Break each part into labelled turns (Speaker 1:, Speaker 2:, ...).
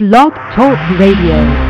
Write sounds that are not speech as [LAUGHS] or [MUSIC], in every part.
Speaker 1: Blog Talk Radio.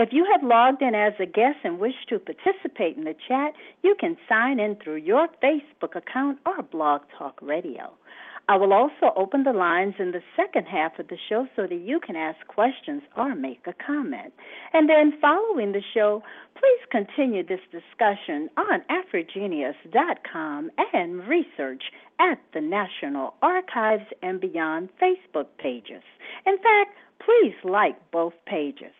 Speaker 2: If you have logged in as a guest and wish to participate in the chat, you can sign in through your Facebook account or Blog Talk Radio. I will also open the lines in the second half of the show so that you can ask questions or make a comment. And then following the show, please continue this discussion on AfriGeneas.com and research at the National Archives and Beyond Facebook pages. In fact, please like both pages.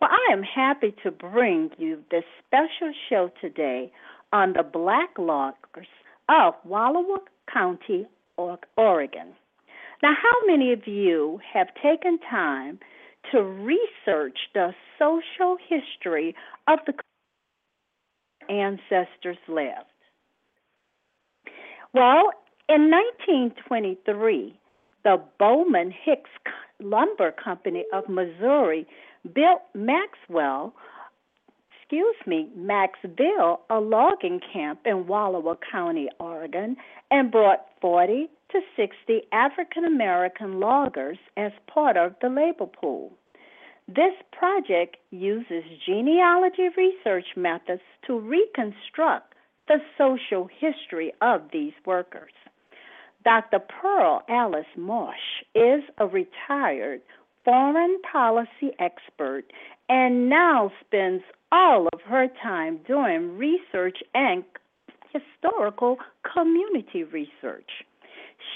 Speaker 2: Well, I am happy to bring you this special show today on the Black Loggers of Wallowa County, Oregon. Now, how many of you have taken time to research the social history of the ancestors lived? Well, in 1923, the Bowman Hicks Lumber Company of Missouri built Maxwell excuse me, Maxville, a logging camp in Wallowa County, Oregon, and brought 40 to 60 African American loggers as part of the labor pool. This project uses genealogy research methods to reconstruct the social history of these workers. Dr. Pearl Alice Marsh is a retired foreign policy expert and now spends all of her time doing research and historical community research.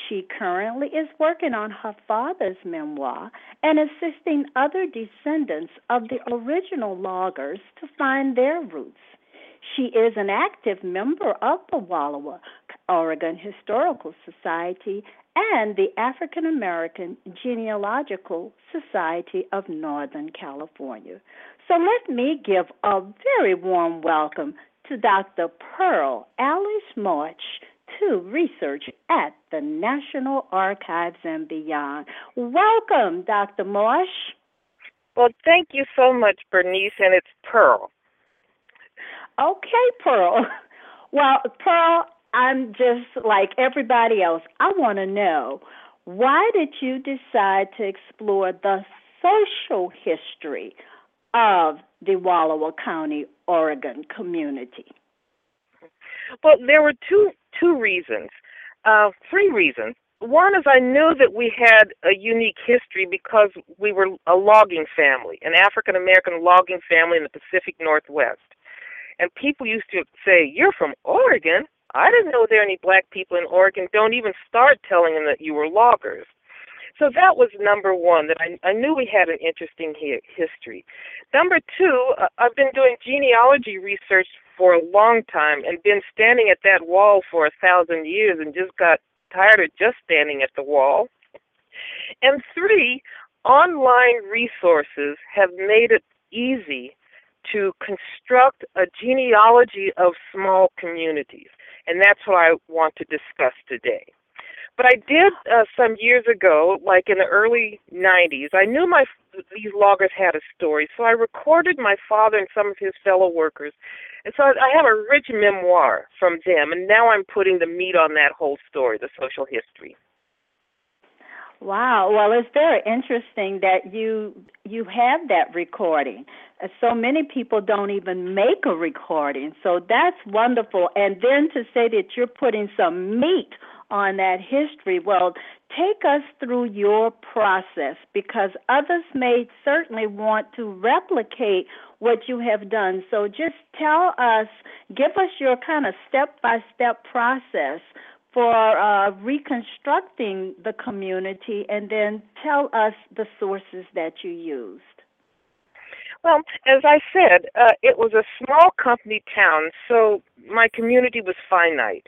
Speaker 2: She currently is working on her father's memoir and assisting other descendants of the original loggers to find their roots. She is an active member of the Wallowa, Oregon Historical Society and the African American Genealogical Society of Northern California. So let me give a very warm welcome to Dr. Pearl Alice Marsh to research at the National Archives and beyond. Welcome, Dr. Marsh.
Speaker 3: Well, thank you so much, Bernice, and it's Pearl.
Speaker 2: Okay, Pearl. [LAUGHS] Well, Pearl, I'm just like everybody else. I want to know why did you decide to explore the social history of the Wallowa County, Oregon community?
Speaker 3: Well, there were two two reasons, uh, three reasons. One is I knew that we had a unique history because we were a logging family, an African American logging family in the Pacific Northwest. And people used to say, You're from Oregon? I didn't know there were any black people in Oregon. Don't even start telling them that you were loggers. So that was number one, that I, I knew we had an interesting hi- history. Number two, uh, I've been doing genealogy research for a long time and been standing at that wall for a thousand years and just got tired of just standing at the wall. And three, online resources have made it easy to construct a genealogy of small communities. And that's what I want to discuss today. But I did uh, some years ago, like in the early '90s. I knew my these loggers had a story, so I recorded my father and some of his fellow workers, and so I have a rich memoir from them. And now I'm putting the meat on that whole story, the social history.
Speaker 2: Wow. Well, it's very interesting that you you have that recording. So many people don't even make a recording. So that's wonderful. And then to say that you're putting some meat on that history, well, take us through your process because others may certainly want to replicate what you have done. So just tell us, give us your kind of step by step process for uh, reconstructing the community and then tell us the sources that you used.
Speaker 3: Well, as I said, uh, it was a small company town, so my community was finite.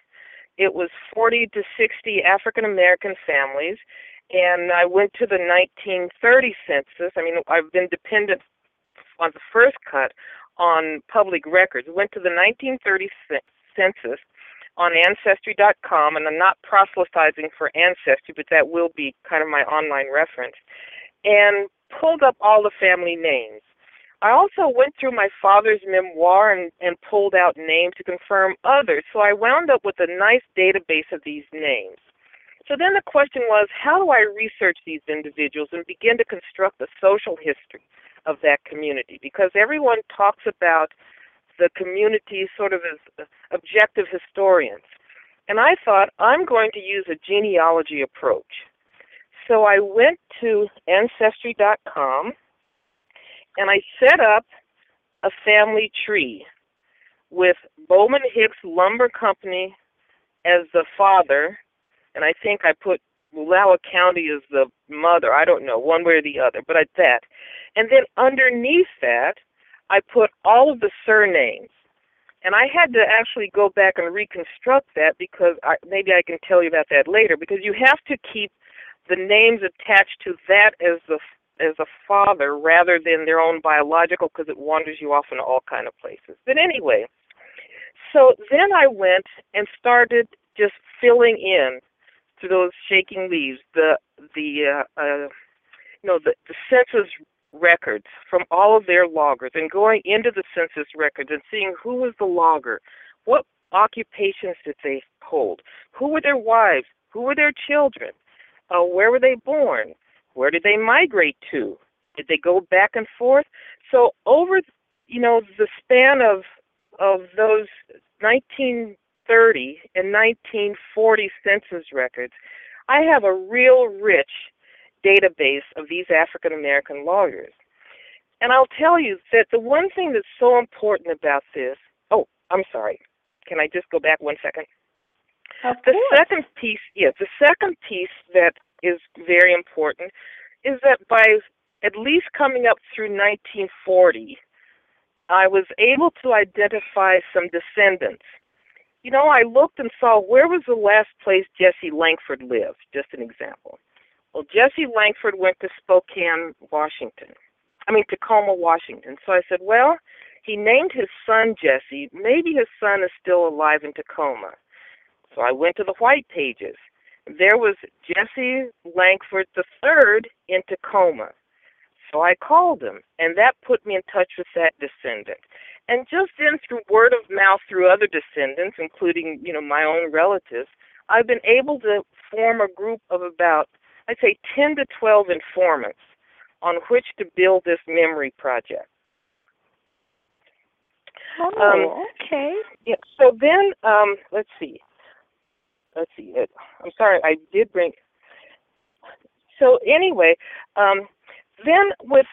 Speaker 3: It was 40 to 60 African American families, and I went to the 1930 census. I mean, I've been dependent on the first cut on public records. Went to the 1930 census, on Ancestry.com, and I'm not proselytizing for Ancestry, but that will be kind of my online reference, and pulled up all the family names. I also went through my father's memoir and, and pulled out names to confirm others, so I wound up with a nice database of these names. So then the question was, how do I research these individuals and begin to construct the social history of that community? Because everyone talks about the community sort of as uh, objective historians. And I thought, I'm going to use a genealogy approach. So I went to Ancestry.com and I set up a family tree with Bowman Hicks Lumber Company as the father, and I think I put Wallowa County as the mother. I don't know, one way or the other, but at that. And then underneath that, I put all of the surnames. And I had to actually go back and reconstruct that because I, maybe I can tell you about that later. Because you have to keep the names attached to that as the as a father rather than their own biological, because it wanders you off into all kind of places. But anyway, so then I went and started just filling in to those shaking leaves the the uh, uh, you know the, the census records from all of their loggers and going into the census records and seeing who was the logger, what occupations did they hold, who were their wives, who were their children, uh, where were they born, where did they migrate to, did they go back and forth? So over, you know, the span of of those 1930 and 1940 census records, I have a real rich database of these African American lawyers. And I'll tell you that the one thing that's so important about this, oh, I'm sorry. Can I just go back one second?
Speaker 2: Of
Speaker 3: the
Speaker 2: course.
Speaker 3: second piece, yes, the second piece that is very important is that by at least coming up through 1940, I was able to identify some descendants. You know, I looked and saw where was the last place Jesse Langford lived, just an example. Well, Jesse Langford went to Spokane, Washington. I mean, Tacoma, Washington. So I said, well, he named his son Jesse. Maybe his son is still alive in Tacoma. So I went to the white pages. There was Jesse Langford III in Tacoma. So I called him, and that put me in touch with that descendant. And just then, through word of mouth, through other descendants, including you know my own relatives, I've been able to form a group of about I'd say 10 to 12 informants on which to build this memory project.
Speaker 2: Oh,
Speaker 3: um,
Speaker 2: okay.
Speaker 3: Yeah. So then, um, let's see. Let's see. It, I'm sorry, I did bring. So anyway, um, then with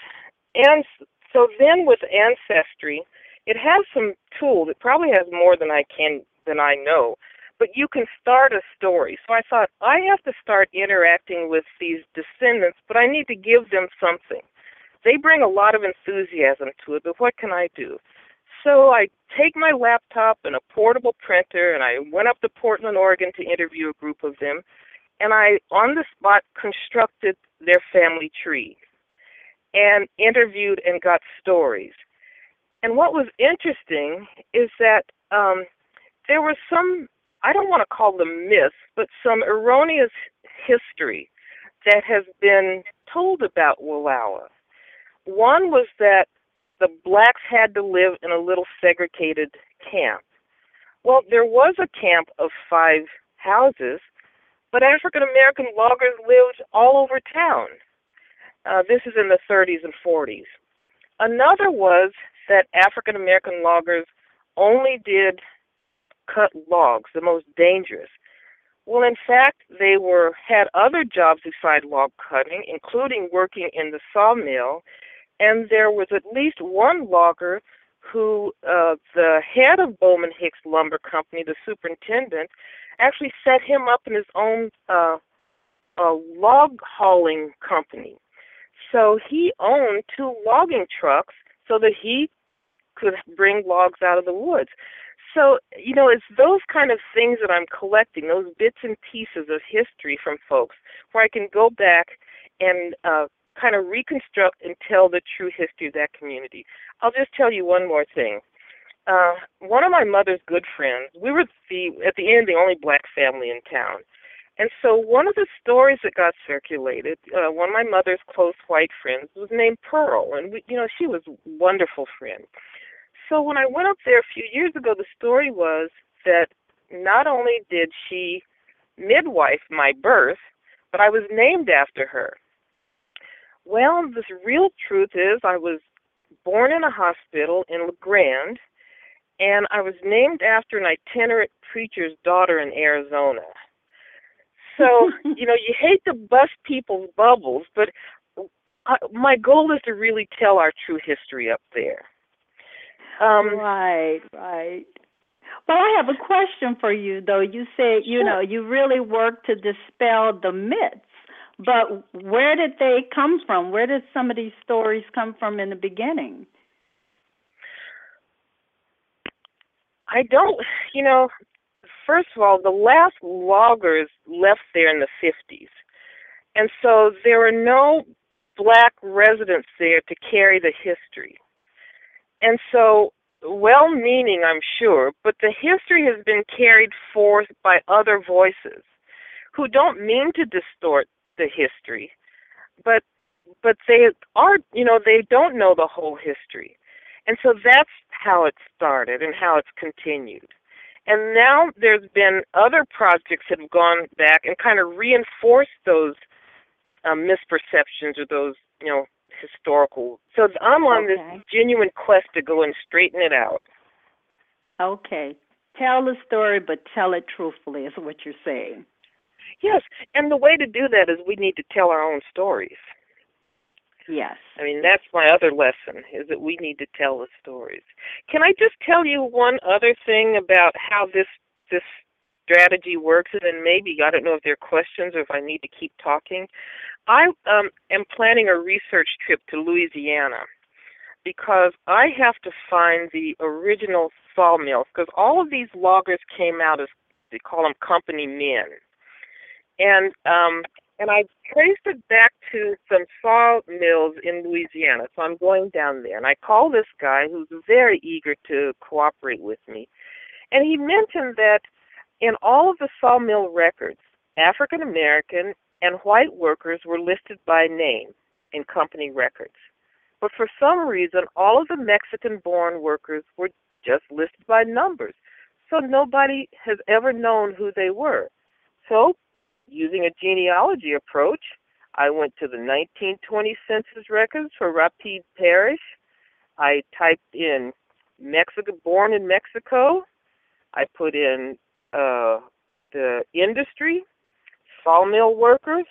Speaker 3: so then with ancestry, it has some tools. It probably has more than I can than I know but you can start a story. So I thought, I have to start interacting with these descendants, but I need to give them something. They bring a lot of enthusiasm to it, but what can I do? So I take my laptop and a portable printer, and I went up to Portland, Oregon to interview a group of them, and I, on the spot, constructed their family tree and interviewed and got stories. And what was interesting is that um, there were some I don't want to call them myths, but some erroneous history that has been told about Wallowa. One was that the blacks had to live in a little segregated camp. Well, there was a camp of five houses, but African American loggers lived all over town. Uh, this is in the 30s and 40s. Another was that African American loggers only did cut logs, the most dangerous. Well, in fact, they were had other jobs besides log cutting, including working in the sawmill, and there was at least one logger who uh, the head of Bowman Hicks Lumber Company, the superintendent, actually set him up in his own uh, uh, log hauling company. So he owned two logging trucks so that he could bring logs out of the woods. So, you know, it's those kind of things that I'm collecting, those bits and pieces of history from folks, where I can go back and uh, kind of reconstruct and tell the true history of that community. I'll just tell you one more thing. Uh, one of my mother's good friends, we were the at the end the only black family in town, and so one of the stories that got circulated, uh, one of my mother's close white friends was named Pearl, and we, you know she was a wonderful friend. So when I went up there a few years ago, the story was that not only did she midwife my birth, but I was named after her. Well, the real truth is I was born in a hospital in La Grande, and I was named after an itinerant preacher's daughter in Arizona. So, [LAUGHS] you know, you hate to bust people's bubbles, but I, my goal is to really tell our true history up there.
Speaker 2: Um, right, right. Well, I have a question for you, though. You say, you
Speaker 3: sure.
Speaker 2: know, you really work to dispel the myths, but where did they come from? Where did some of these stories come from in the beginning?
Speaker 3: I don't, you know, first of all, the last loggers left there in the 50s. And so there were no black residents there to carry the history. And so, well meaning, I'm sure, but the history has been carried forth by other voices who don't mean to distort the history, but but they are, you know, they don't know the whole history. And so that's how it started and how it's continued. And now there's been other projects that have gone back and kind of reinforced those um, misperceptions or those, you know, historical. So I'm on okay. this genuine quest to go and straighten it out.
Speaker 2: Okay. Tell the story, but tell it truthfully, is what you're saying.
Speaker 3: Yes, and the way to do that is we need to tell our own stories.
Speaker 2: Yes.
Speaker 3: I mean, that's my other lesson is that we need to tell the stories. Can I just tell you one other thing about how this this strategy works and then maybe I don't know if there are questions or if I need to keep talking. I um, am planning a research trip to Louisiana because I have to find the original sawmills because all of these loggers came out as they call them company men. And um, and I traced it back to some saw mills in Louisiana. So I'm going down there, and I call this guy who's very eager to cooperate with me, and he mentioned that in all of the sawmill records, African American and white workers were listed by name in company records. But for some reason, all of the Mexican born workers were just listed by numbers. So nobody has ever known who they were. So Using a genealogy approach, I went to the 1920 census records for Rapides Parish. I typed in Mexico, born in Mexico. I put in uh, the industry, sawmill workers,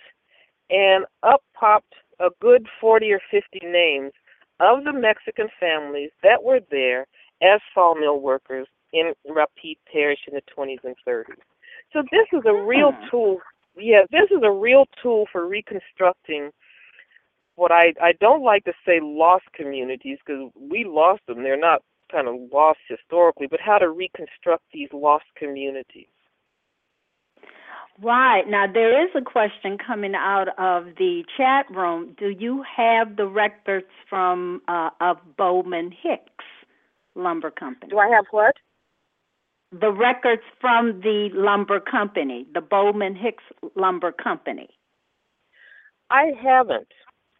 Speaker 3: and up popped a good 40 or 50 names of the Mexican families that were there as sawmill workers in Rapides Parish in the 20s and 30s. So this is a real hmm. tool yeah, this is a real tool for reconstructing what I I don't like to say lost communities because we lost them. They're not kind of lost historically, but how to reconstruct these lost communities.
Speaker 2: Right. Now there is a question coming out of the chat room. Do you have the records from uh, of Bowman Hicks Lumber Company?
Speaker 3: Do I have what?
Speaker 2: The records from the lumber company, the Bowman Hicks Lumber Company?
Speaker 3: I haven't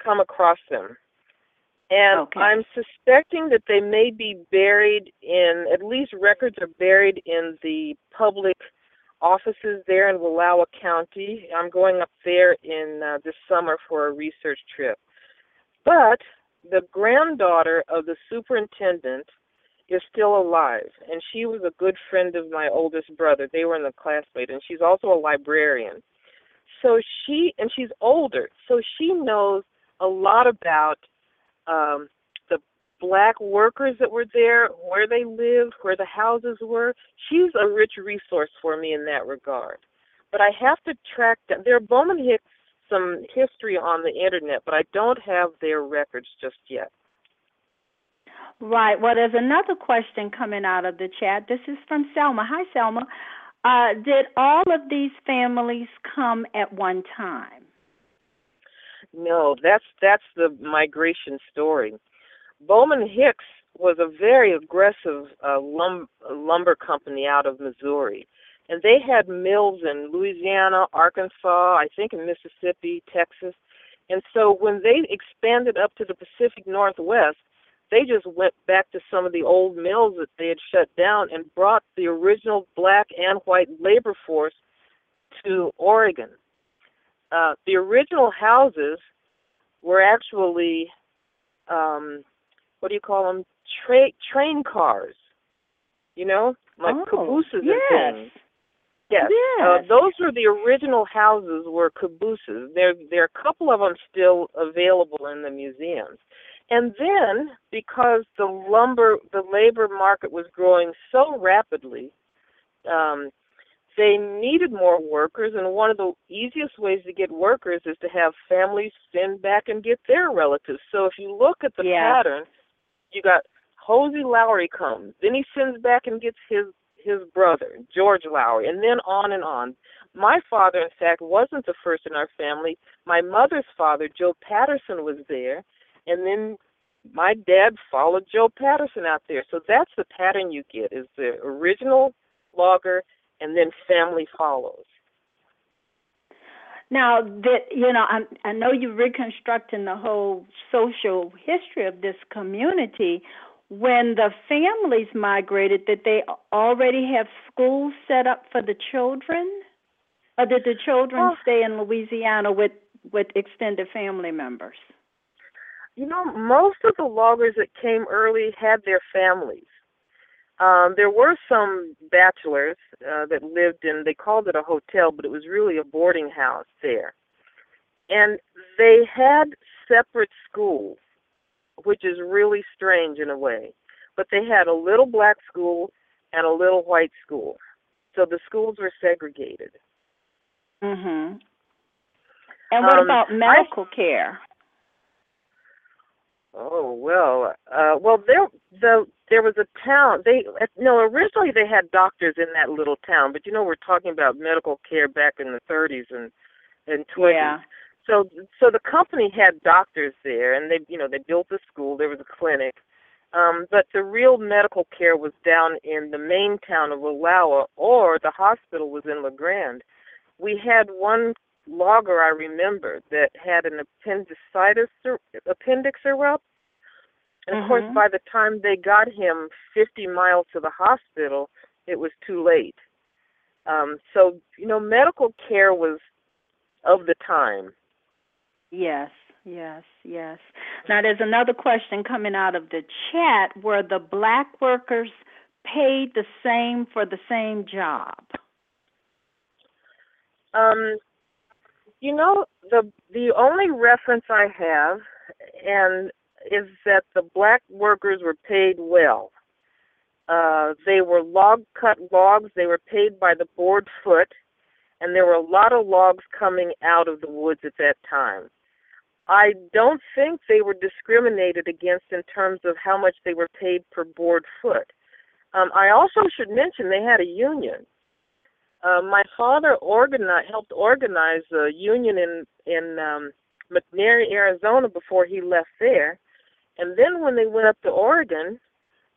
Speaker 3: come across them. And
Speaker 2: Okay.
Speaker 3: I'm suspecting that they may be buried in, at least records are buried in the public offices there in Wallowa County. I'm going up there in uh, this summer for a research trip. But the granddaughter of the superintendent is still alive, and she was a good friend of my oldest brother. They were in the classmate, and she's also a librarian. So she, and she's older, so she knows a lot about um, the black workers that were there, where they lived, where the houses were. She's a rich resource for me in that regard. But I have to track down. There are Bowman Hicks some history on the internet, but I don't have their records just yet.
Speaker 2: Right. Well, there's another question coming out of the chat. This is from Selma. Hi, Selma. Uh, did all of these families come at one time?
Speaker 3: No, that's that's the migration story. Bowman Hicks was a very aggressive uh, lum- lumber company out of Missouri, and they had mills in Louisiana, Arkansas, I think in Mississippi, Texas, and so when they expanded up to the Pacific Northwest, they just went back to some of the old mills that they had shut down and brought the original black and white labor force to Oregon. Uh, the original houses were actually, um, what do you call them? Tra- train cars. You know, like
Speaker 2: oh,
Speaker 3: cabooses
Speaker 2: yes.
Speaker 3: and things. Yes. Uh,
Speaker 2: Yes.
Speaker 3: those were the original houses were cabooses. There there are a couple of them still available in the museums. And then because the lumber the labor market was growing so rapidly, um, they needed more workers and one of the easiest ways to get workers is to have families send back and get their relatives. So if you look at the
Speaker 2: Yeah.
Speaker 3: pattern, you got Hosey Lowry comes, then he sends back and gets his his brother, George Lowry, and then on and on. My father, in fact, wasn't the first in our family. My mother's father, Joe Patterson, was there, and then my dad followed Joe Patterson out there. So that's the pattern you get: is the original logger, and then family follows.
Speaker 2: Now that you know, I'm, I know you're reconstructing the whole social history of this community. When the families migrated, did they already have schools set up for the children, or did the children
Speaker 3: Oh.
Speaker 2: stay in Louisiana with with extended family members?
Speaker 3: You know, most of the loggers that came early had their families. Um, there were some bachelors uh, that lived in, they called it a hotel, but it was really a boarding house there. And they had separate schools, which is really strange in a way. But they had a little black school and a little white school. So the schools were segregated.
Speaker 2: Mhm. And what
Speaker 3: Um,
Speaker 2: about
Speaker 3: I-
Speaker 2: medical care?
Speaker 3: Oh well, uh, well there the there was a town. They no originally they had doctors in that little town, but you know we're talking about medical care back in the 30s and and 20s.
Speaker 2: Yeah.
Speaker 3: So so the company had doctors there, and they you know they built a school. There was a clinic, um, but the real medical care was down in the main town of Wallowa, or the hospital was in La Grande. We had one logger I remember that had an appendicitis appendix erupt. And of course,
Speaker 2: Mhm.
Speaker 3: by the time they got him 50 miles to the hospital, it was too late. Um, so, you know, medical care was of the time.
Speaker 2: Yes, yes, yes. Now there's another question coming out of the chat were the black workers paid the same for the same job?
Speaker 3: Um, you know, the the only reference I have, and is that the black workers were paid well. Uh, they were log cut logs. They were paid by the board foot, and there were a lot of logs coming out of the woods at that time. I don't think they were discriminated against in terms of how much they were paid per board foot. Um, I also should mention they had a union. Uh, my father organized, helped organize a union in in um, McNary, Arizona, before he left there. And then when they went up to Oregon,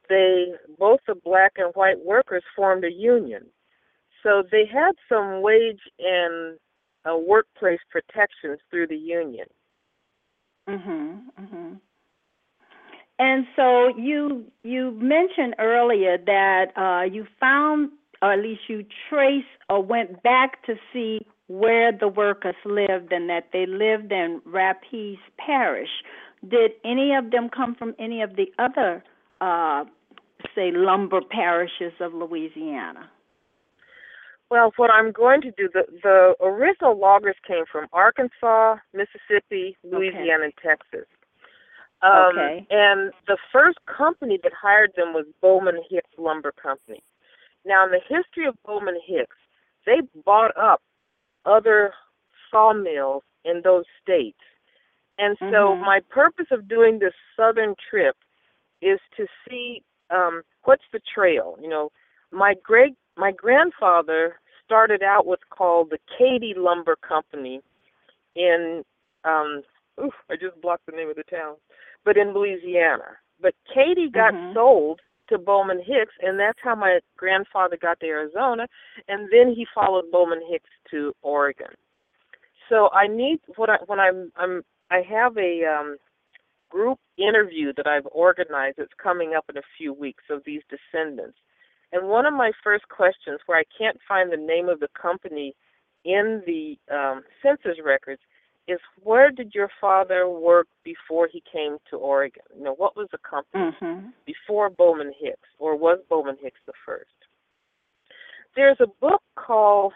Speaker 3: they both the black and white workers formed a union. So they had some wage and uh, workplace protections through the union.
Speaker 2: Mhm. Mhm. And so you you mentioned earlier that uh, you found, or at least you traced or went back to see where the workers lived, and that they lived in Rapides Parish. Did any of them come from any of the other, uh, say, lumber parishes of Louisiana?
Speaker 3: Well, what I'm going to do, the, the original loggers came from Arkansas, Mississippi, Louisiana, okay. and Texas. Um,
Speaker 2: okay.
Speaker 3: And the first company that hired them was Bowman Hicks Lumber Company. Now, in the history of Bowman Hicks, they bought up other sawmills in those states. And so,
Speaker 2: mm-hmm.
Speaker 3: my purpose of doing this southern trip is to see um, what's the trail. You know, my great my grandfather started out what's called the Cady Lumber Company in um oof, I just blocked the name of the town. But in Louisiana. But Katy got
Speaker 2: mm-hmm.
Speaker 3: sold to Bowman Hicks and that's how my grandfather got to Arizona and then he followed Bowman Hicks to Oregon. So I need what I when I'm I'm I have a um group interview that I've organized that's coming up in a few weeks of these descendants and one of my first questions, where I can't find the name of the company in the um, census records, is where did your father work before he came to Oregon? You know, what was the company
Speaker 2: mm-hmm.
Speaker 3: before Bowman Hicks, or was Bowman Hicks the first? There's a book called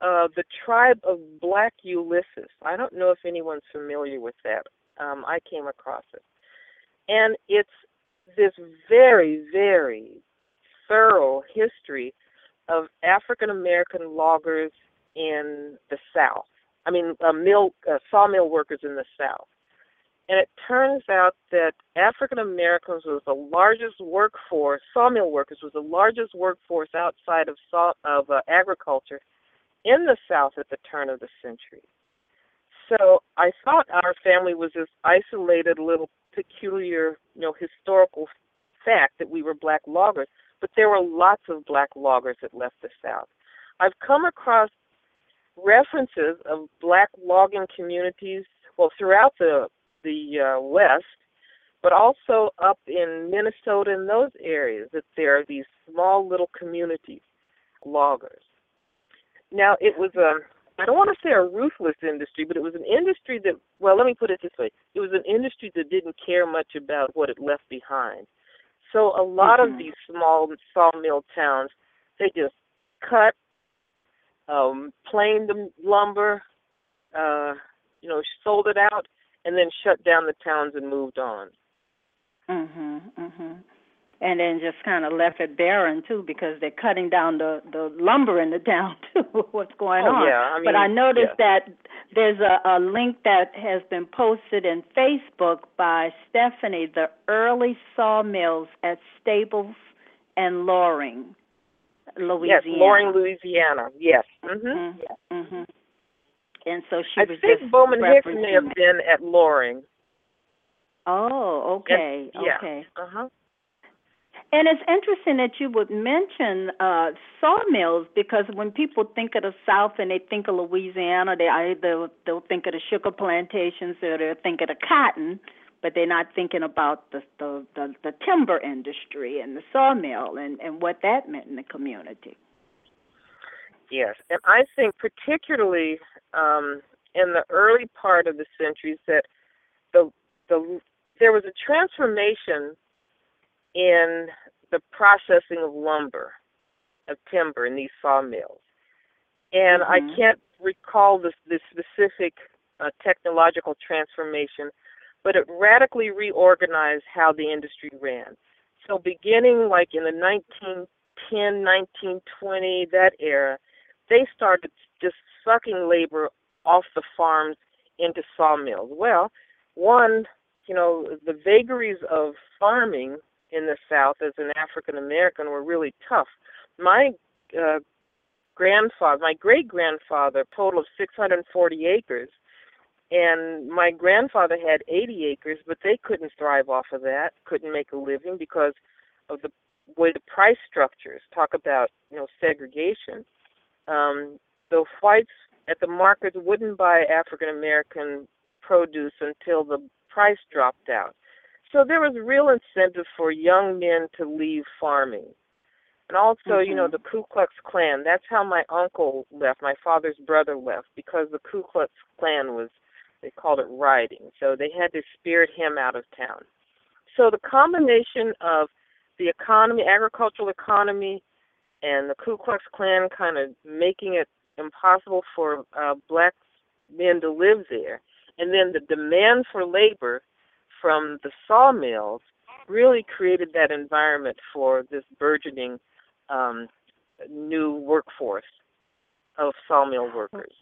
Speaker 3: uh, The Tribe of Black Ulysses. I don't know if anyone's familiar with that. Um, I came across it. And it's this very, very thorough history of African American loggers in the South. I mean, uh, mill uh, sawmill workers in the South. And it turns out that African Americans was the largest workforce. Sawmill workers was the largest workforce outside of saw, of uh, agriculture in the South at the turn of the century. So I thought our family was this isolated little peculiar, you know, historical fact that we were black loggers but there were lots of black loggers that left the South. I've come across references of black logging communities, well, throughout the the uh, West, but also up in Minnesota and those areas that there are these small little communities, loggers. Now, it was a I don't want to say a ruthless industry, but it was an industry that, well, let me put it this way: it was an industry that didn't care much about what it left behind. So a lot
Speaker 2: mm-hmm.
Speaker 3: of these small sawmill towns, they just cut, um, planed the lumber, uh, you know, sold it out, and then shut down the towns and moved on.
Speaker 2: Mhm, mhm. And then just kind of left it barren too, because they're cutting down the the lumber in the town [LAUGHS] too. What's going
Speaker 3: oh,
Speaker 2: on?
Speaker 3: Yeah, I mean,
Speaker 2: but I noticed
Speaker 3: yeah.
Speaker 2: that there's a, a link that has been posted in Facebook by Stephanie, the early sawmills at Stables and Loring, Louisiana.
Speaker 3: Yes, Loring, Louisiana. Yes. Mhm.
Speaker 2: Mm-hmm. mm-hmm. And so she
Speaker 3: I
Speaker 2: was
Speaker 3: think
Speaker 2: just
Speaker 3: Bowman Hicks may have
Speaker 2: that.
Speaker 3: been at Loring.
Speaker 2: Oh, okay,
Speaker 3: and, yeah.
Speaker 2: okay.
Speaker 3: Uh huh.
Speaker 2: And it's interesting that you would mention uh, sawmills because when people think of the South and they think of Louisiana, they either they'll think of the sugar plantations or they'll think of the cotton, but they're not thinking about the the, the, the timber industry and the sawmill and, and what that meant in the community.
Speaker 3: Yes, and I think particularly um, in the early part of the centuries that the the there was a transformation in the processing of lumber, of timber in these sawmills. And
Speaker 2: mm-hmm.
Speaker 3: I can't recall the, the specific uh, technological transformation, but it radically reorganized how the industry ran. So beginning like in the 1910, 1920, that era, they started just sucking labor off the farms into sawmills. Well, one, you know, the vagaries of farming in the South as an African American were really tough. My uh, grandfather, my great grandfather, total of 640 acres, and my grandfather had 80 acres, but they couldn't thrive off of that, couldn't make a living because of the way the price structures talk about, you know, segregation. Um, the whites at the markets wouldn't buy African American produce until the price dropped out. So there was real incentive for young men to leave farming. And also, mm-hmm. you know, the Ku Klux Klan, that's how my uncle left, my father's brother left, because the Ku Klux Klan was they called it rioting. So they had to spirit him out of town. So the combination of the economy, agricultural economy, and the Ku Klux Klan kind of making it impossible for uh, black men to live there, and then the demand for labor from the sawmills really created that environment for this burgeoning um, new workforce of sawmill workers.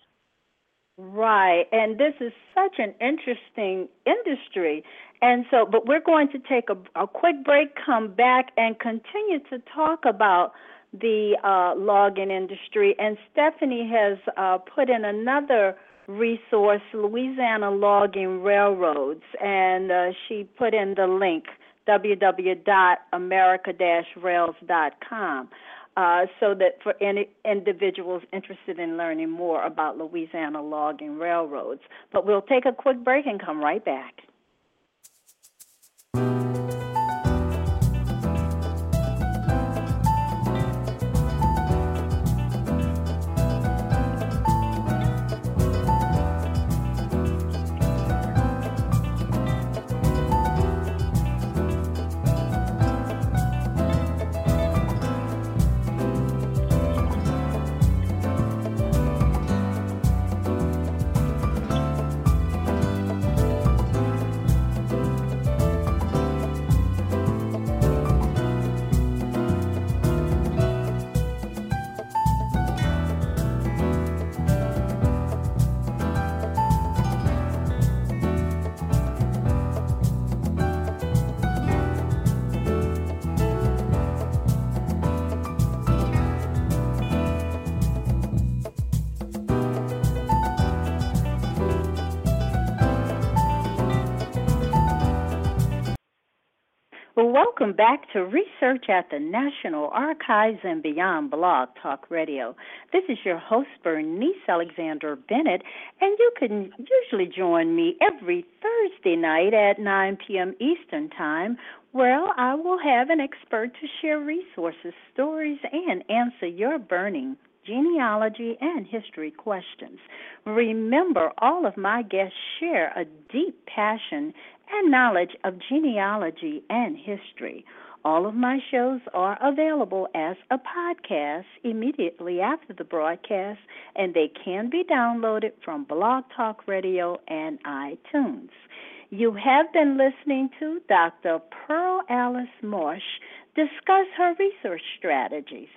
Speaker 2: Right. And this is such an interesting industry. And so, but we're going to take a, a quick break, come back, and continue to talk about the uh, logging industry. And Stephanie has uh, put in another resource, Louisiana Logging Railroads, and uh, she put in the link www.america-rails.com uh, so that for any individuals interested in learning more about Louisiana logging railroads. But we'll take a quick break and come right back. Welcome back to Research at the National Archives and Beyond Blog Talk Radio. This is your host, Bernice Alexander Bennett, and you can usually join me every Thursday night at 9 p.m. Eastern Time, where I will have an expert to share resources, stories, and answer your burning genealogy, and history questions. Remember, all of my guests share a deep passion and knowledge of genealogy and history. All of my shows are available as a podcast immediately after the broadcast, and they can be downloaded from Blog Talk Radio and iTunes. You have been listening to Dr. Pearl Alice Marsh discuss her research strategies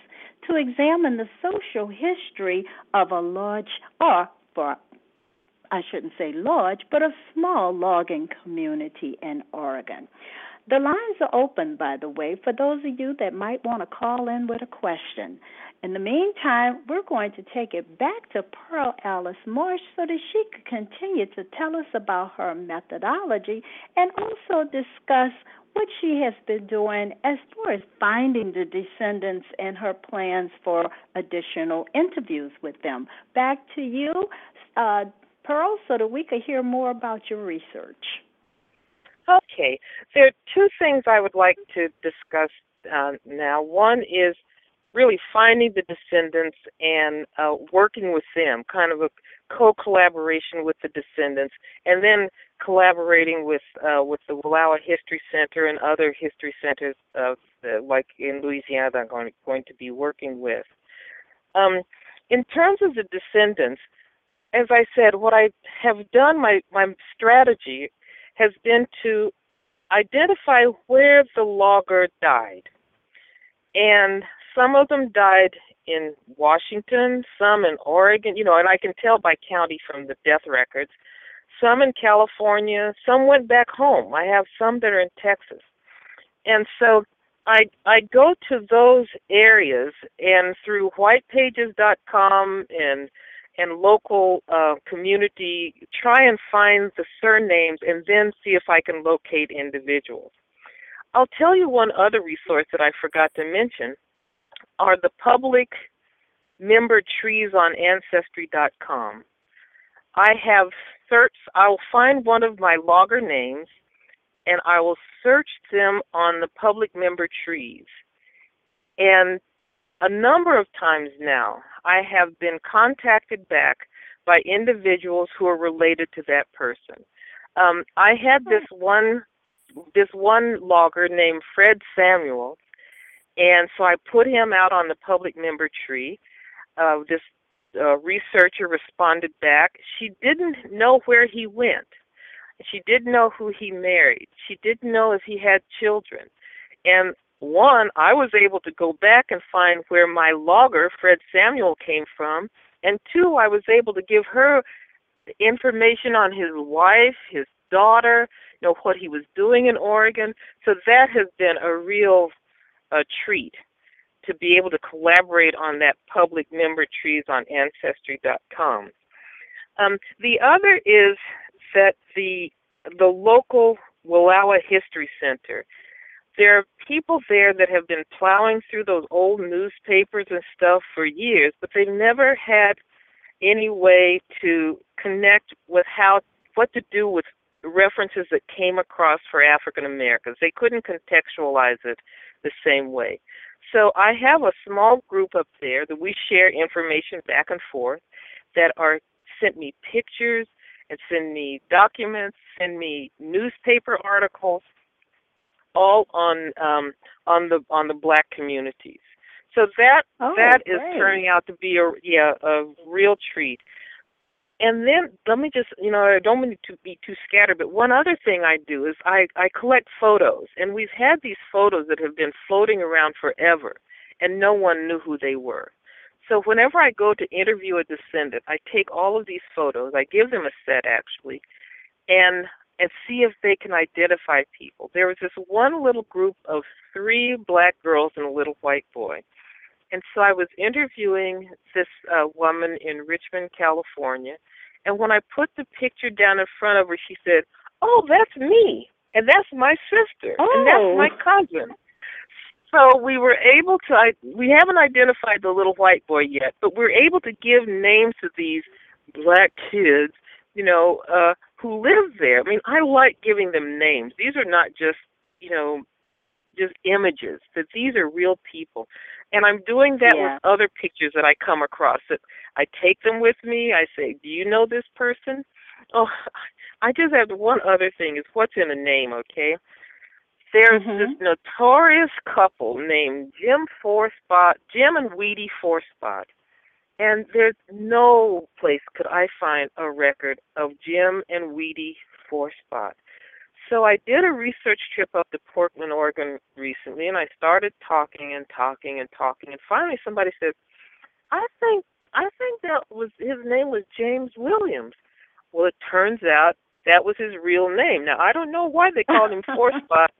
Speaker 2: to examine the social history of a large, or for I shouldn't say large, but a small logging community in Oregon. The lines are open, by the way, for those of you that might want to call in with a question. In the meantime, we're going to take it back to Pearl Alice Marsh so that she could continue to tell us about her methodology and also discuss what she has been doing as far as finding the descendants and her plans for additional interviews with them. Back to you, uh, Pearl, so that we could hear more about your research.
Speaker 3: Okay, there are two things I would like to discuss uh, now. One is really finding the descendants and uh, working with them, kind of a co-collaboration with the descendants, and then collaborating with uh, with the Wallowa History Center and other history centers of the, like in Louisiana that I'm going, going to be working with. Um, in terms of the descendants, as I said, what I have done, my my strategy has been to identify where the logger died, and some of them died in Washington, some in Oregon, you know, and I can tell by county from the death records. Some in California, some went back home. I have some that are in Texas. And so I I go to those areas and through whitepages.com and and local uh, community, try and find the surnames and then see if I can locate individuals. I'll tell you one other resource that I forgot to mention are the public member trees on ancestry.com. I have searched, I'll find one of my logger names and I will search them on the public member trees. And a number of times now, I have been contacted back by individuals who are related to that person. Um, I had this one this one logger named Fred Samuel, and so I put him out on the public member tree. Uh, this uh, researcher responded back. She didn't know where he went. She didn't know who he married. She didn't know if he had children. And one, I was able to go back and find where my logger, Fred Samuel, came from. And two, I was able to give her information on his wife, his daughter, you know, what he was doing in Oregon. So that has been a real uh, treat to be able to collaborate on that public member trees on Ancestry.com. Um, the other is that the the local Wallowa History Center there are people there that have been plowing through those old newspapers and stuff for years, but they've never had any way to connect with how what to do with references that came across for African Americans. They couldn't contextualize it the same way. So I have a small group up there that we share information back and forth that are sent me pictures and send me documents, send me newspaper articles all on um, on the on the black communities. So that
Speaker 2: oh,
Speaker 3: that is
Speaker 2: great.
Speaker 3: turning out to be a yeah a real treat. And then let me just you know I don't mean to be too scattered, but one other thing I do is I I collect photos, and we've had these photos that have been floating around forever, and no one knew who they were. So whenever I go to interview a descendant, I take all of these photos. I give them a set actually, and and see if they can identify people. There was this one little group of three black girls and a little white boy. And so I was interviewing this uh, woman in Richmond, California. And when I put the picture down in front of her, she said, Oh, that's me. And that's my sister.
Speaker 2: Oh.
Speaker 3: And that's my cousin. So we were able to, I, we haven't identified the little white boy yet, but we're able to give names to these black kids, you know, uh, who live there. I mean, I like giving them names. These are not just, you know, just images. That these are real people. And I'm doing that
Speaker 2: Yeah.
Speaker 3: with other pictures that I come across. That I take them with me. I say, "Do you know this person?" Oh, I just have one other thing. Is what's in a name, okay? There's
Speaker 2: Mhm.
Speaker 3: this notorious couple named Jim Forspot, Jim and Weedy Forspot. And there's no place could I find a record of Jim and Weedy Forspot. So I did a research trip up to Portland, Oregon recently, and I started talking and talking and talking, and finally somebody said, "I think I think that was his name was James Williams." Well, it turns out that was his real name. Now I don't know why they called him Forspot, [LAUGHS]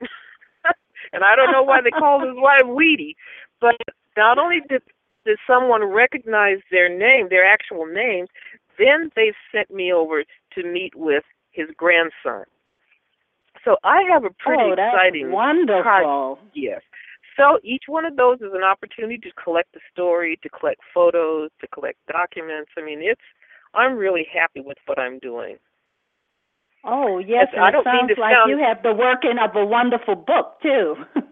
Speaker 3: [LAUGHS] and I don't know why they called his wife Weedy, but not only did did someone recognize their name, their actual name, then they sent me over to meet with his grandson. So I have a pretty
Speaker 2: oh, that's
Speaker 3: exciting
Speaker 2: wonderful.
Speaker 3: Yes. So each one of those is an opportunity to collect a story, to collect photos, to collect documents. I mean, it's I'm really happy with what I'm doing.
Speaker 2: Oh yes, and
Speaker 3: I
Speaker 2: it
Speaker 3: don't mean
Speaker 2: sounds
Speaker 3: to
Speaker 2: like
Speaker 3: sound-
Speaker 2: you have the working of a wonderful book too. [LAUGHS]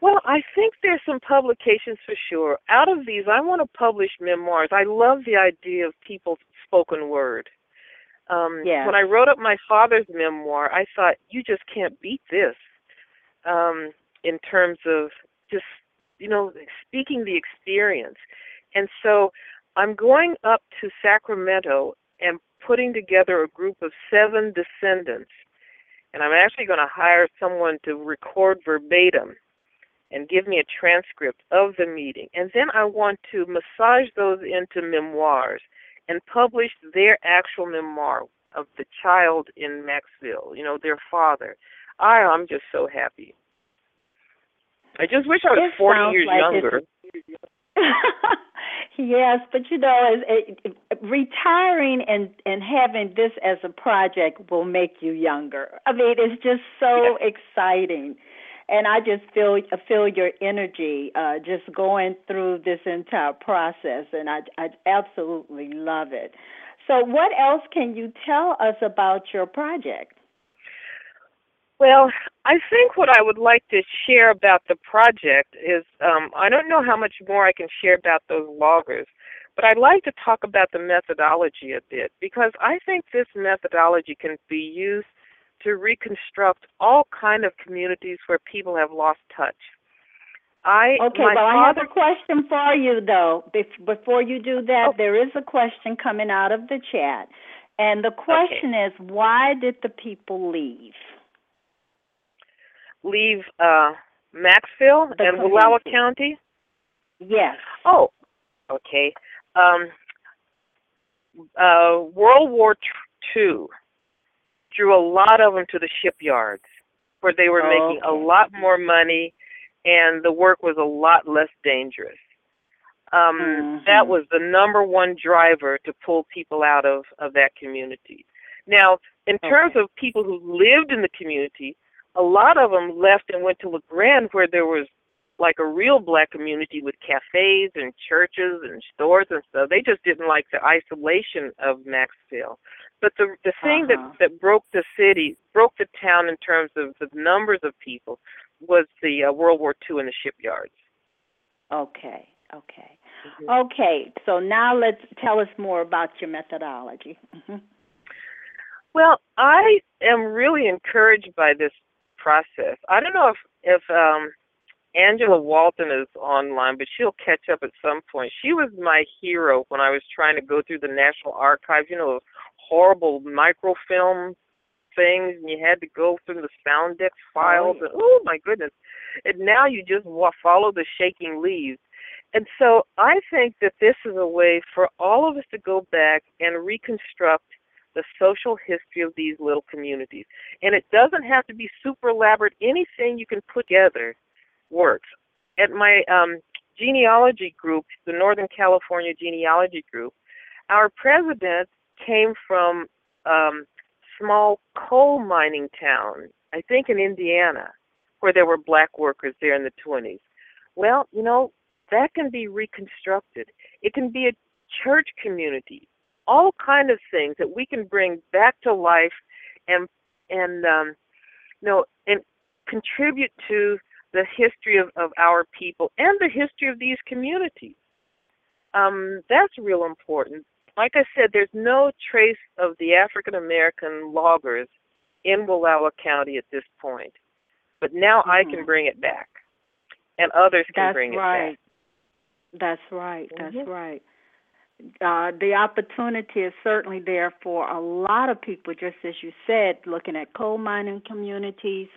Speaker 3: Well, I think there's some publications for sure. Out of these, I want to publish memoirs. I love the idea of people's spoken word. Um,
Speaker 2: Yes.
Speaker 3: When I wrote up my father's memoir, I thought, you just can't beat this um, in terms of just, you know, speaking the experience. And so I'm going up to Sacramento and putting together a group of seven descendants. And I'm actually going to hire someone to record verbatim and give me a transcript of the meeting. And then I want to massage those into memoirs and published their actual memoir of the child in Maxville, you know, their father. I I'm just so happy. I just wish I was
Speaker 2: It
Speaker 3: 40 years
Speaker 2: like
Speaker 3: younger. [LAUGHS]
Speaker 2: Yes, but you know, it, it, retiring and and having this as a project will make you younger. I mean, it's just so
Speaker 3: yes.
Speaker 2: exciting, and I just feel feel your energy uh, just going through this entire process, and I I absolutely love it. So, what else can you tell us about your project?
Speaker 3: Well, I think what I would like to share about the project is um, I don't know how much more I can share about those loggers, but I'd like to talk about the methodology a bit because I think this methodology can be used to reconstruct all kind of communities where people have lost touch. I
Speaker 2: okay.
Speaker 3: well,
Speaker 2: father,
Speaker 3: I
Speaker 2: have a question for you though. Before you do that,
Speaker 3: oh.
Speaker 2: there is a question coming out of the chat, and the question
Speaker 3: okay.
Speaker 2: is, why did the people leave?
Speaker 3: leave uh, Maxville
Speaker 2: the
Speaker 3: and
Speaker 2: community.
Speaker 3: Wallowa County?
Speaker 2: Yes.
Speaker 3: Oh, okay. Um, uh, World War II drew a lot of them to the shipyards where they were
Speaker 2: oh,
Speaker 3: making
Speaker 2: okay.
Speaker 3: a lot more money and the work was a lot less dangerous. Um,
Speaker 2: mm-hmm.
Speaker 3: That was the number one driver to pull people out of, of that community. Now, in terms
Speaker 2: okay.
Speaker 3: of people who lived in the community, a lot of them left and went to La Grande where there was like a real black community with cafes and churches and stores and stuff. They just didn't like the isolation of Maxville. But the the thing
Speaker 2: uh-huh.
Speaker 3: that that broke the city, broke the town in terms of the numbers of people, was the uh, World War II and the shipyards.
Speaker 2: Okay. Okay.
Speaker 3: Mm-hmm.
Speaker 2: Okay. So now let's tell us more about your methodology. Mm-hmm.
Speaker 3: Well, I am really encouraged by this process. I don't know if if um Angela Walton is online, but she'll catch up at some point. She was my hero when I was trying to go through the National Archives, you know, horrible microfilm things, and you had to go through the Soundex files.
Speaker 2: Oh,
Speaker 3: and, oh my goodness! And now you just follow the shaking leaves. And so I think that this is a way for all of us to go back and reconstruct the social history of these little communities. And it doesn't have to be super elaborate. Anything you can put together works. At my um, genealogy group, the Northern California Genealogy Group, our president came from um, small coal mining town, I think in Indiana, where there were black workers there in the 20s. Well, you know, that can be reconstructed. It can be a church community all kind of things that we can bring back to life and and um you know and contribute to the history of, of our people and the history of these communities. Um, that's real important. Like I said, there's no trace of the African American loggers in Wallowa County at this point. But now
Speaker 2: mm-hmm.
Speaker 3: I can bring it back. And others can
Speaker 2: That's
Speaker 3: bring
Speaker 2: right.
Speaker 3: it back.
Speaker 2: That's right. That's
Speaker 3: mm-hmm.
Speaker 2: right uh, the opportunity is certainly there for a lot of people, just as you said, looking at coal mining communities,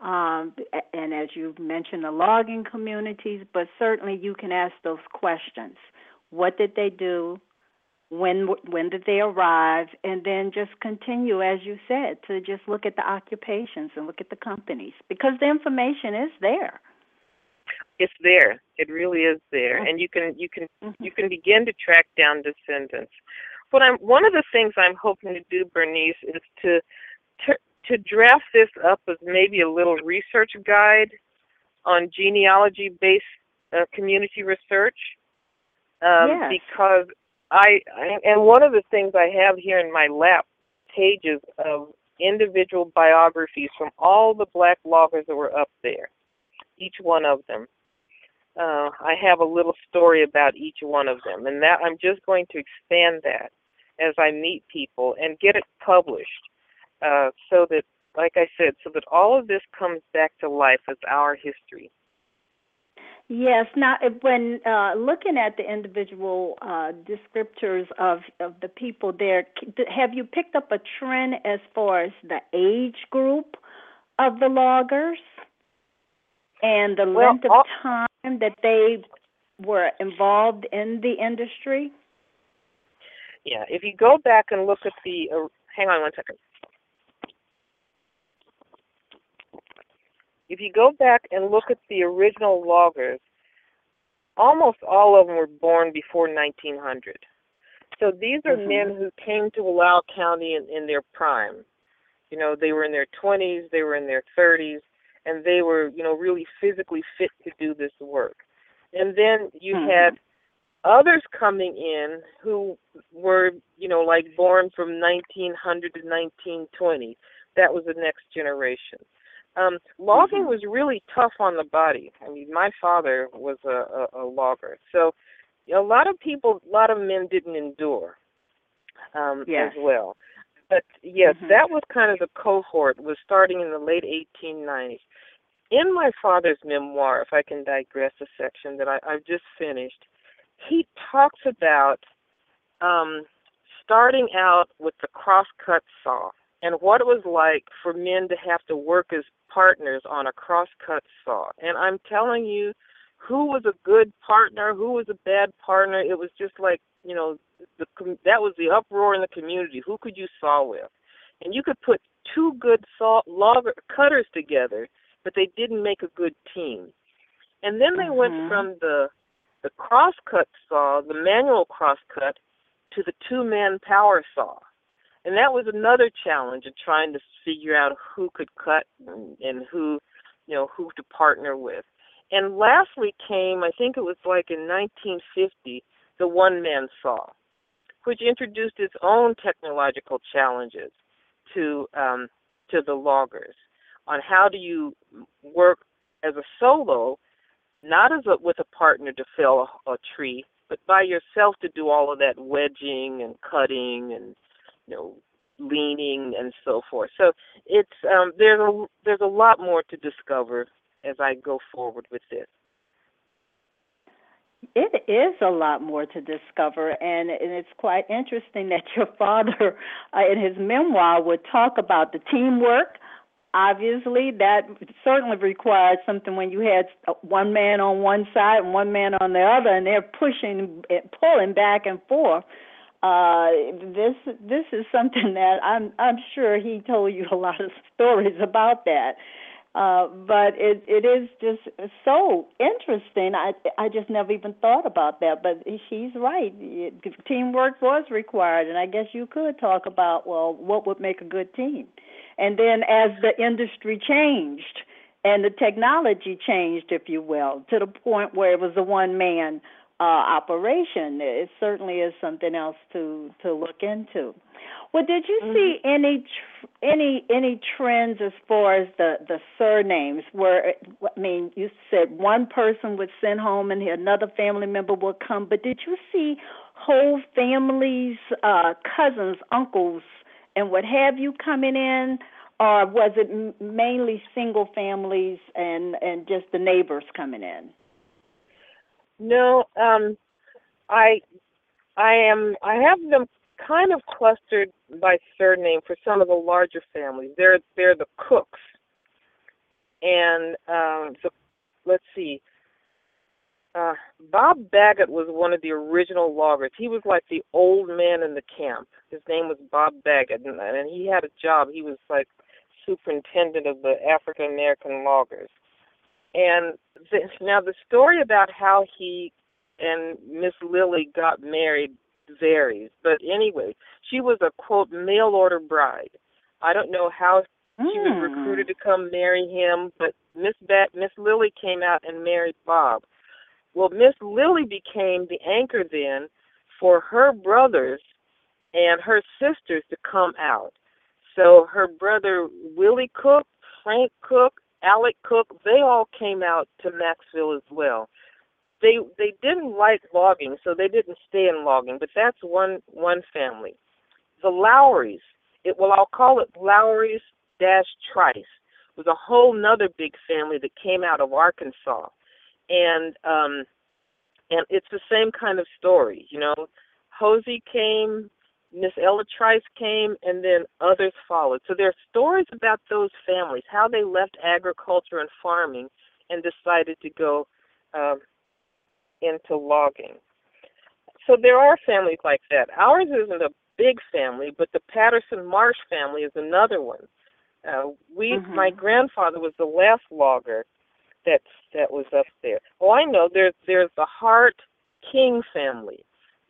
Speaker 2: um, and as you mentioned, the logging communities. But certainly, you can ask those questions: What did they do? When when did they arrive? And then just continue, as you said, to just look at the occupations and look at the companies because the information is there
Speaker 3: it's there. It really is there, and you can you can
Speaker 2: mm-hmm.
Speaker 3: you can begin to track down descendants. What I'm one of the things I'm hoping to do, Bernice, is to to, to draft this up as maybe a little research guide on genealogy-based uh, community research, um,
Speaker 2: yes.
Speaker 3: because I, I and one of the things I have here in my lap pages of individual biographies from all the black loggers that were up there, each one of them uh, I have a little story about each one of them, and that I'm just going to expand that as I meet people and get it published, uh, so that, like I said, so that all of this comes back to life as our history.
Speaker 2: Yes. Now, when uh, looking at the individual uh, descriptors of, of the people there, have you picked up a trend as far as the age group of the loggers and the
Speaker 3: well,
Speaker 2: length of
Speaker 3: all,
Speaker 2: time that they were involved in the industry?
Speaker 3: Yeah, if you go back and look at the, uh, hang on one second. If you go back and look at the original loggers, almost all of them were born before 1900. So these are
Speaker 2: Mhm.
Speaker 3: men who came to Wallowa County in, in their prime. You know, they were in their 20s, they were in their 30s, and they were, you know, really physically fit to do this work. And then you
Speaker 2: Mhm.
Speaker 3: had others coming in who were, you know, like born from 1900 to 1920. That was the next generation. Um, logging
Speaker 2: Mhm.
Speaker 3: was really tough on the body. I mean, my father was a, a, a logger, so a lot of people, a lot of men didn't endure um,
Speaker 2: Yes.
Speaker 3: as well. But yes,
Speaker 2: Mhm.
Speaker 3: that was kind of the cohort. Was starting in the late 1890s. In my father's memoir, if I can digress a section that I, I've just finished, he talks about um, starting out with the crosscut saw and what it was like for men to have to work as partners on a crosscut saw. And I'm telling you, who was a good partner, who was a bad partner, it was just like, you know, the that was the uproar in the community. Who could you saw with? And you could put two good saw log cutters together, but they didn't make a good team. And then they went
Speaker 2: Mhm.
Speaker 3: from the the crosscut saw, the manual crosscut, to the two-man power saw. And that was another challenge of trying to figure out who could cut and, and who, you know, who to partner with. And lastly came, I think it was like in 1950, the one-man saw, which introduced its own technological challenges to um, to the loggers on how do you work as a solo, not as a, with a partner to fell a, a tree, but by yourself to do all of that wedging and cutting and you know leaning and so forth. So it's um, there's a there's a lot more to discover as I go forward with this.
Speaker 2: It is a lot more to discover, and, and it's quite interesting that your [LAUGHS] father, uh, in his memoir, would talk about the teamwork. Obviously, that certainly required something when you had one man on one side and one man on the other, and they're pushing, and pulling back and forth. Uh, this this is something that I'm I'm sure he told you a lot of stories about that. Uh, but it it is just so interesting. I I just never even thought about that. But he's right. Teamwork was required, and I guess you could talk about well, what would make a good team. And then as the industry changed and the technology changed, if you will, to the point where it was a one man uh, operation, it certainly is something else to to look into. Well, did you
Speaker 3: Mhm.
Speaker 2: see any tr- any any trends as far as the the surnames? Where I mean, you said one person would send home and another family member would come, but did you see whole families, uh, cousins, uncles, and what have you coming in, or was it mainly single families and and just the neighbors coming in?
Speaker 3: No, um, I I am I have them kind of clustered by surname for some of the larger families. They're they're the Cooks, and um, so let's see. Uh, Bob Baggett was one of the original loggers. He was like the old man in the camp. His name was Bob Baggett, and, and he had a job. He was like superintendent of the African American loggers. And the, now the story about how he and Miss Lily got married varies. But anyway, she was a quote mail order bride. I don't know how she was
Speaker 2: Mm.
Speaker 3: recruited to come marry him, but Miss Bat Miss Lily came out and married Bob. Well, Miss Lily became the anchor then for her brothers and her sisters to come out. So her brother Willie Cook, Frank Cook, Alec Cook, they all came out to Maxville as well. They they didn't like logging, so they didn't stay in logging, but that's one one family. The Lowrys, it well I'll call it Lowrys dash Trice, was a whole nother big family that came out of Arkansas. And um and it's the same kind of story, you know. Hosey came, Miss Ella Trice came, and then others followed. So there are stories about those families, how they left agriculture and farming and decided to go um, into logging. So there are families like that. Ours isn't a big family, but the Patterson Marsh family is another one. Uh, we,
Speaker 2: Mhm.
Speaker 3: my grandfather was the last logger, that that was up there. Oh, I know. There's there's the Hart King family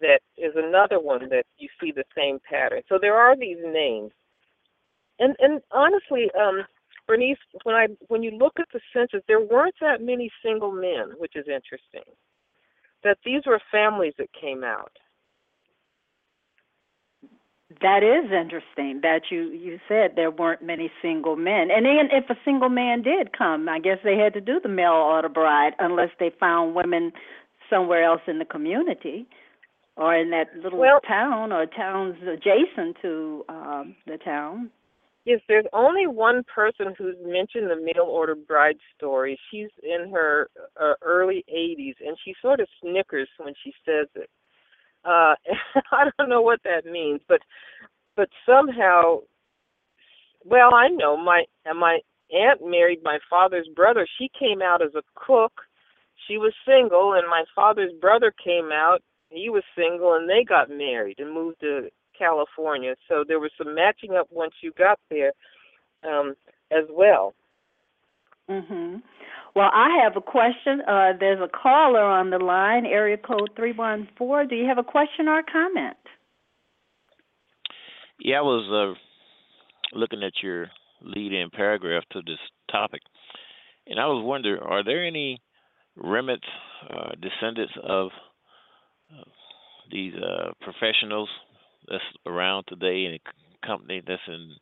Speaker 3: that is another one that you see the same pattern. So there are these names, and and honestly, um, Bernice, when I when you look at the census, there weren't that many single men, which is interesting. That these were families that came out.
Speaker 2: That is interesting that you you said there weren't many single men, and then if a single man did come, I guess they had to do the mail order bride unless they found women somewhere else in the community or in that little
Speaker 3: well,
Speaker 2: town or towns adjacent to um, the town.
Speaker 3: Yes, there's only one person who's mentioned the mail order bride story. She's in her uh, early 80s, and she sort of snickers when she says it. Uh, [LAUGHS] I don't know what that means, but but somehow, well, I know my my aunt married my father's brother. She came out as a cook. She was single, and my father's brother came out. He was single, and they got married and moved to California. So there was some matching up once you got there um, as well.
Speaker 2: Mhm. Well, I have a question. Uh, there's a caller on the line, area code three one four. Do you have a question or a comment?
Speaker 4: Yeah, I was uh, looking at your lead-in paragraph to this topic, and I was wondering, are there any remnants, uh, descendants of these uh, professionals that's around today in a company that's in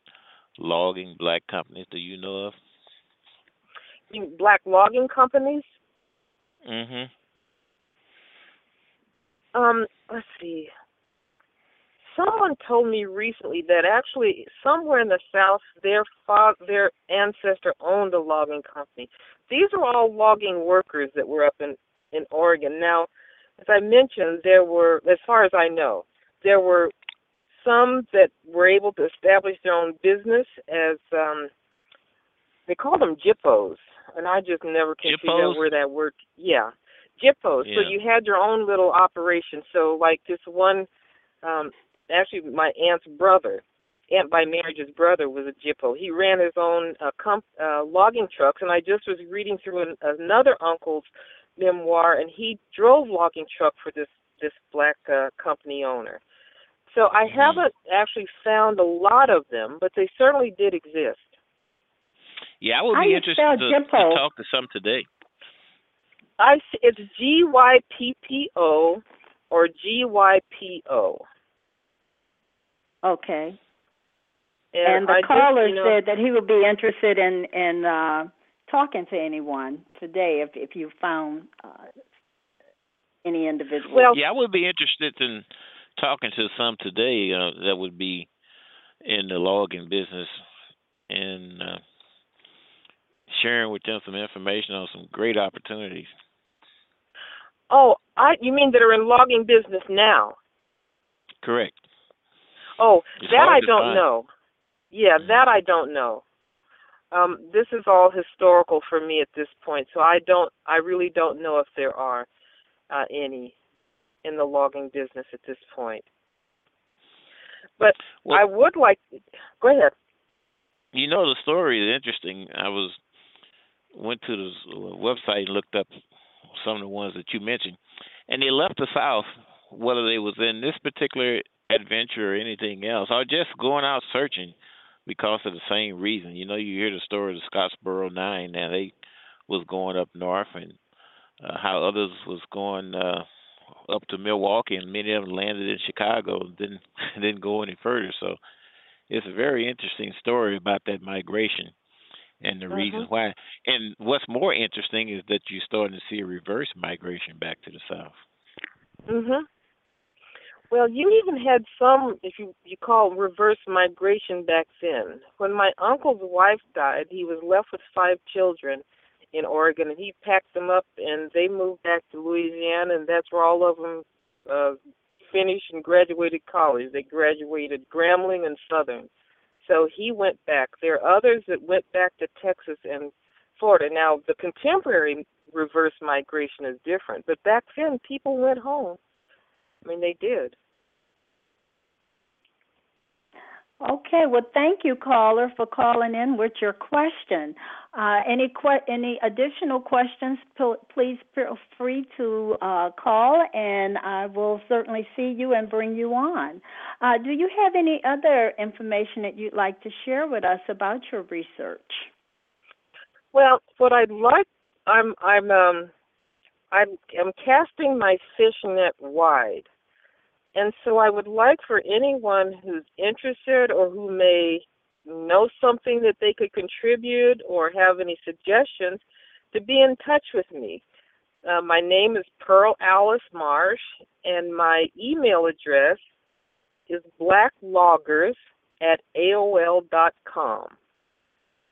Speaker 4: logging, black companies? Do you know of?
Speaker 3: You Black logging companies.
Speaker 4: Mm hmm.
Speaker 3: Um, let's see. Someone told me recently that actually somewhere in the South, their father, their ancestor owned a logging company. These are all logging workers that were up in in Oregon. Now, as I mentioned, there were, as far as I know, there were some that were able to establish their own business as um they call them gyppos and i just never can figure out where that word yeah gyppos.
Speaker 4: Yeah.
Speaker 3: so you had your own little operation. So like this one um actually my aunt's brother aunt by marriage's brother was a gyppo. He ran his own uh, comp- uh logging trucks and i just was reading through an, another uncle's memoir and he drove logging truck for this this black uh, company owner so I
Speaker 4: mm-hmm.
Speaker 3: haven't actually found a lot of them, but they certainly did exist.
Speaker 4: Yeah, I would be
Speaker 2: you
Speaker 4: interested
Speaker 2: spell
Speaker 4: to, to talk to some today.
Speaker 3: I it's G Y P P O or G Y P O.
Speaker 2: Okay.
Speaker 3: And,
Speaker 2: And the
Speaker 3: I
Speaker 2: caller
Speaker 3: just, you know,
Speaker 2: said that he would be interested in in uh, talking to anyone today if if you found uh, any individual.
Speaker 3: Well,
Speaker 4: Yeah, I would be interested in talking to some today uh, that would be in the logging business and uh, sharing with them some information on some great opportunities.
Speaker 3: oh, I you mean that are in logging business now?
Speaker 4: Correct.
Speaker 3: Oh,
Speaker 4: It's
Speaker 3: that I don't
Speaker 4: find.
Speaker 3: know. Yeah,
Speaker 4: Mm.
Speaker 3: that I don't know. Um, this is all historical for me at this point, so I don't. I really don't know if there are uh, any in the logging business at this point. But
Speaker 4: Well-
Speaker 3: I would like. Go ahead.
Speaker 4: You know the story is interesting. I was went to the website and looked up some of the ones that you mentioned, and they left the South, whether they was in this particular adventure or anything else, or just going out searching because of the same reason. You know, you hear the story of the Scottsboro Nine, and they was going up north, and uh, how others was going uh, up to Milwaukee, and many of them landed in Chicago, and didn't [LAUGHS] didn't go any further. So it's a very interesting story about that migration and the reasons
Speaker 3: Mhm.
Speaker 4: why. And what's more interesting is that you're starting to see a reverse migration back to the south.
Speaker 3: Mhm. Well, you even had some, if you you call reverse migration back then. When my uncle's wife died, he was left with five children in Oregon, and he packed them up, and they moved back to Louisiana, and that's where all of them uh, finished and graduated college. They graduated Grambling and Southern. So he went back. There are others that went back to Texas and Florida. Now, the contemporary reverse migration is different, but back then people went home. I mean, they did.
Speaker 2: Okay, well, thank you, caller, for calling in with your question. Uh, any que- any additional questions? P- please feel free to uh, call, and I will certainly see you and bring you on. Uh, do you have any other information that you'd like to share with us about your research?
Speaker 3: Well, what I'd like, I'm I'm um, I'm I'm casting my fish net wide. And so I would like for anyone who's interested or who may know something that they could contribute or have any suggestions to be in touch with me. Uh, my name is Pearl Alice Marsh, and my email address is blackloggers at AOL dot com.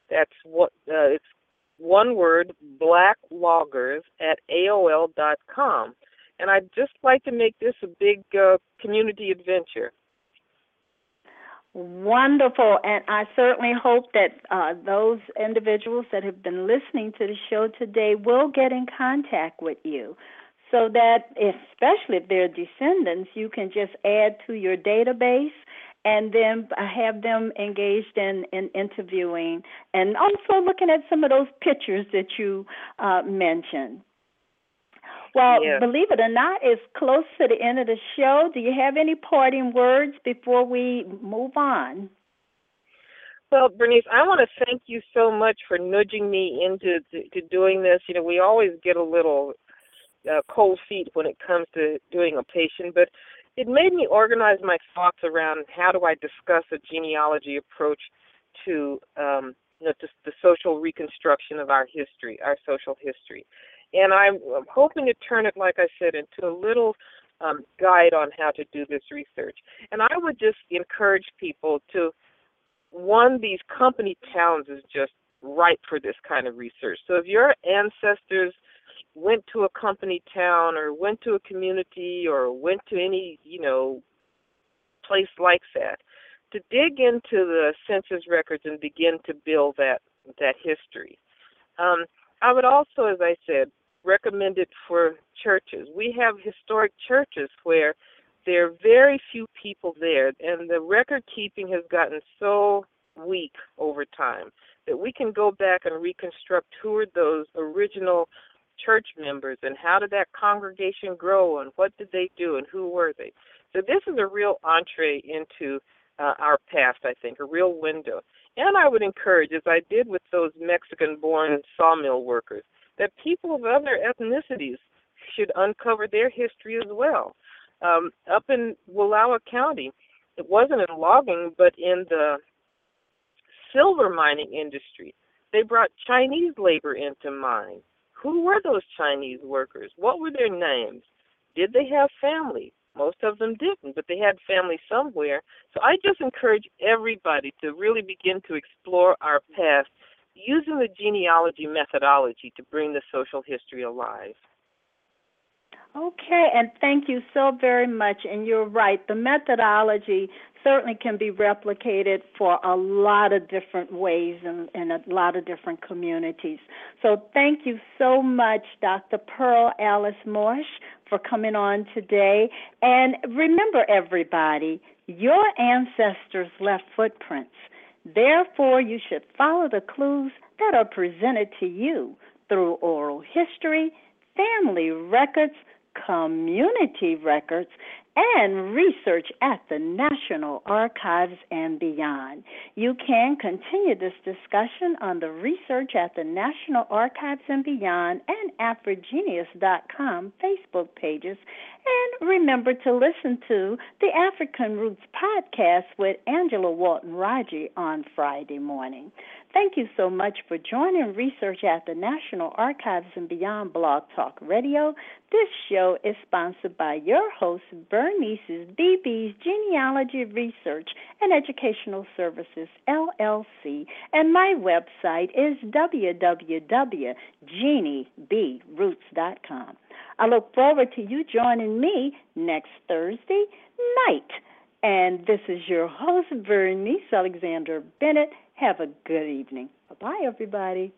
Speaker 3: That's what uh, it's one word, blackloggers at AOL dot com and I'd just like to make this a big uh, community adventure.
Speaker 2: Wonderful, and I certainly hope that uh, those individuals that have been listening to the show today will get in contact with you so that, especially if they're descendants, you can just add to your database and then have them engaged in, in interviewing and also looking at some of those pictures that you uh, mentioned. Well, believe it or not, it's close to the end of the show. Do you have any parting words before we move on?
Speaker 3: Well, Bernice, I want to thank you so much for nudging me into to, to doing this. You know, we always get a little uh, cold feet when it comes to doing a patient, but it made me organize my thoughts around how do I discuss a genealogy approach to um, you know, just the social reconstruction of our history, our social history and I'm hoping to turn it, like I said, into a little um, guide on how to do this research. And I would just encourage people to one, these company towns is just ripe for this kind of research. So if your ancestors went to a company town or went to a community or went to any, you know, place like that, to dig into the census records and begin to build that that history. Um, I would also, as I said, recommended for churches. We have historic churches where there are very few people there, and the record keeping has gotten so weak over time that we can go back and reconstruct who are those original church members and how did that congregation grow and what did they do and who were they. So this is a real entree into uh, our past, I think, a real window. And I would encourage, as I did with those Mexican born sawmill workers, that people of other ethnicities should uncover their history as well. Um, up in Wallowa County, it wasn't in logging, but in the silver mining industry, they brought Chinese labor into mine. Who were those Chinese workers? What were their names? Did they have family? Most of them didn't, but they had family somewhere. So I just encourage everybody to really begin to explore our past using the genealogy methodology to bring the social history alive.
Speaker 2: Okay, and thank you so very much. And you're right, the methodology certainly can be replicated for a lot of different ways and in a lot of different communities. So thank you so much, Dr. Pearl Alice Marsh, for coming on today. And remember, everybody, your ancestors left footprints. Therefore, you should follow the clues that are presented to you through oral history, family records, community records, and research at the National Archives and beyond. You can continue this discussion on the research at the National Archives and beyond and AfriGeneas.com Facebook pages. And remember to listen to the African Roots podcast with Angela Walton Raji on Friday morning. Thank you so much for joining Research at the National Archives and Beyond Blog Talk Radio. This show is sponsored by your host, Bernice's BB's Genealogy Research and Educational Services, LLC, and my website is www.geniebroots.com. I look forward to you joining me next Thursday night. And this is your host, Bernice Alexander Bennett. Have a good evening. Bye bye, everybody.